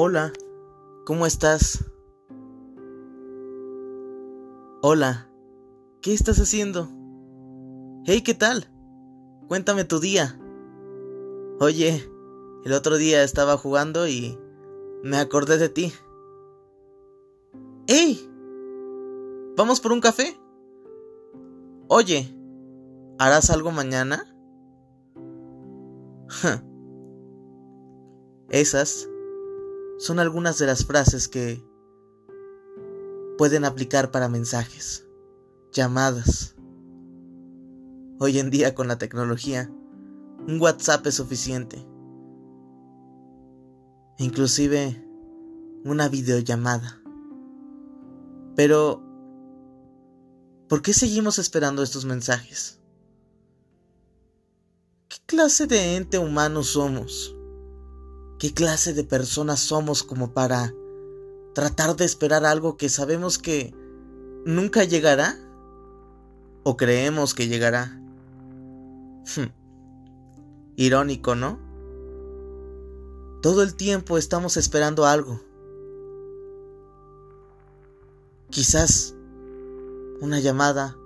Hola, ¿cómo estás? Hola, ¿qué estás haciendo? Hey, ¿qué tal? Cuéntame tu día. Oye, el otro día estaba jugando y me acordé de ti. ¡Hey! ¿Vamos por un café? Oye, ¿harás algo mañana? Esas son algunas de las frases que pueden aplicar para mensajes, llamadas. Hoy en día con la tecnología, un WhatsApp es suficiente. Inclusive una videollamada. Pero, ¿por qué seguimos esperando estos mensajes? ¿Qué clase de ente humano somos? ¿Qué clase de personas somos como para tratar de esperar algo que sabemos que nunca llegará? ¿O creemos que llegará? Hmm. Irónico, ¿no? Todo el tiempo estamos esperando algo. Quizás una llamada,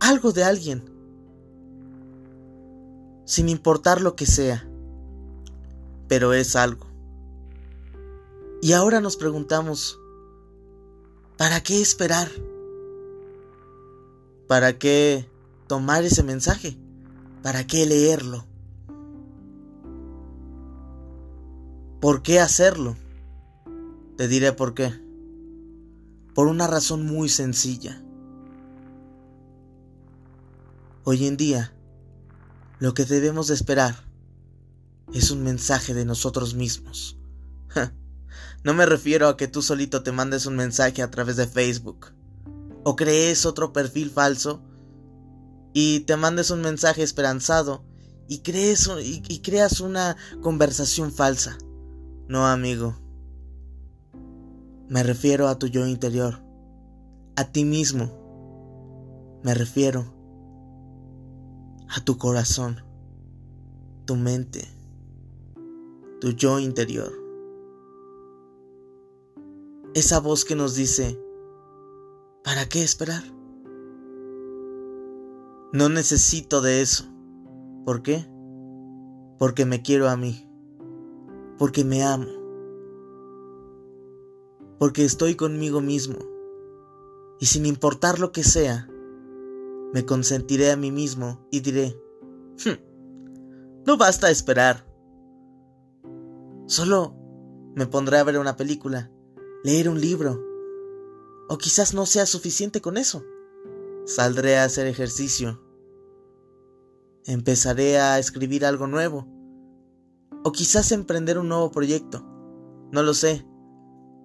algo de alguien, sin importar lo que sea pero es algo. Y ahora nos preguntamos, ¿para qué esperar? ¿Para qué tomar ese mensaje? ¿Para qué leerlo? ¿Por qué hacerlo? Te diré por qué. Por una razón muy sencilla. Hoy en día, lo que debemos de esperar es un mensaje de nosotros mismos. no me refiero a que tú solito te mandes un mensaje a través de Facebook o crees otro perfil falso y te mandes un mensaje esperanzado y, crees, y, creas una conversación falsa. No, amigo. Me refiero a tu yo interior, a ti mismo. Me refiero a tu corazón, tu mente tu yo interior. Esa voz que nos dice, ¿para qué esperar? No necesito de eso. ¿Por qué? Porque me quiero a mí. Porque me amo. Porque estoy conmigo mismo. Y sin importar lo que sea, me consentiré a mí mismo y diré, hmm, no basta esperar. Solo me pondré a ver una película, leer un libro. O quizás no sea suficiente con eso. Saldré a hacer ejercicio. Empezaré a escribir algo nuevo. O quizás emprender un nuevo proyecto. No lo sé.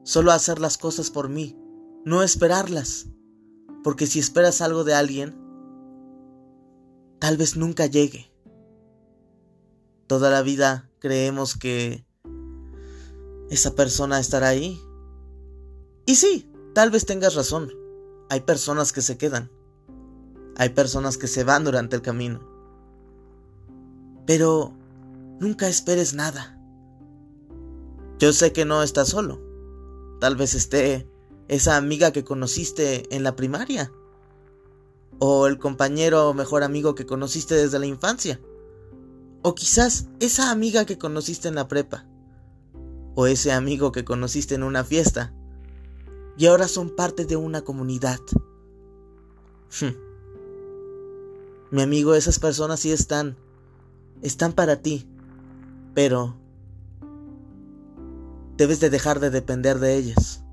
Solo hacer las cosas por mí, no esperarlas. Porque si esperas algo de alguien, tal vez nunca llegue. Toda la vida creemos que esa persona estará ahí. Y sí, tal vez tengas razón. Hay personas que se quedan. Hay personas que se van durante el camino. Pero nunca esperes nada. Yo sé que no estás solo. Tal vez esté esa amiga que conociste en la primaria. O el compañero o mejor amigo que conociste desde la infancia. O quizás esa amiga que conociste en la prepa o ese amigo que conociste en una fiesta y ahora son parte de una comunidad. Hmm. Mi amigo, esas personas sí están, están para ti, pero debes de dejar de depender de ellas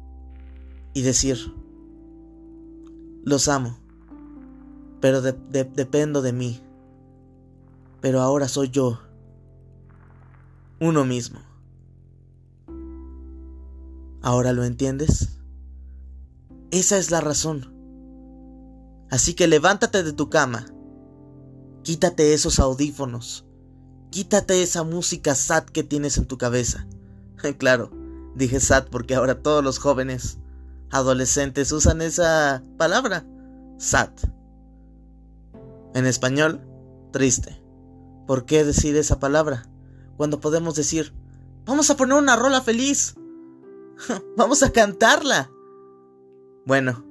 y decir, los amo, pero dependo de mí, pero ahora soy yo, uno mismo. ¿Ahora lo entiendes? Esa es la razón. Así que levántate de tu cama. Quítate esos audífonos. Quítate esa música sad que tienes en tu cabeza. claro, dije sad porque ahora todos los jóvenes adolescentes usan esa palabra, sad. En español, triste. ¿Por qué decir esa palabra? Cuando podemos decir, vamos a poner una rola feliz Vamos a cantarla. Bueno,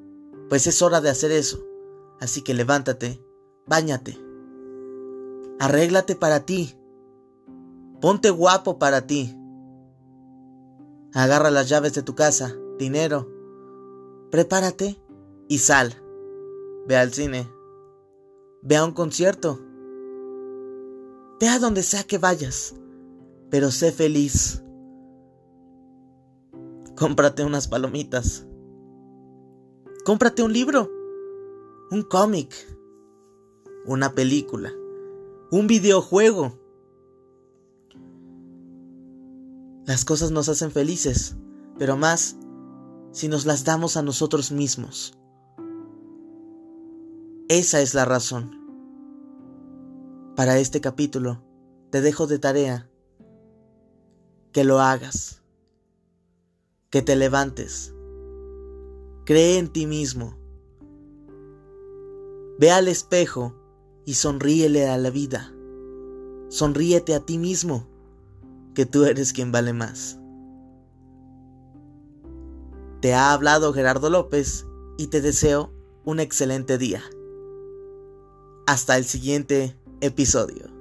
pues es hora de hacer eso. Así que levántate, báñate. Arréglate para ti. Ponte guapo para ti. Agarra las llaves de tu casa, dinero. Prepárate y sal. Ve al cine. Ve a un concierto. Ve a donde sea que vayas, pero sé feliz. Cómprate unas palomitas. Cómprate un libro, un cómic, una película, un videojuego. Las cosas nos hacen felices, pero más si nos las damos a nosotros mismos. Esa es la razón. Para este capítulo, te dejo de tarea que lo hagas, que te levantes, cree en ti mismo, ve al espejo y sonríele a la vida, sonríete a ti mismo, que tú eres quien vale más. Te ha hablado Gerardo López y te deseo un excelente día. Hasta el siguiente episodio.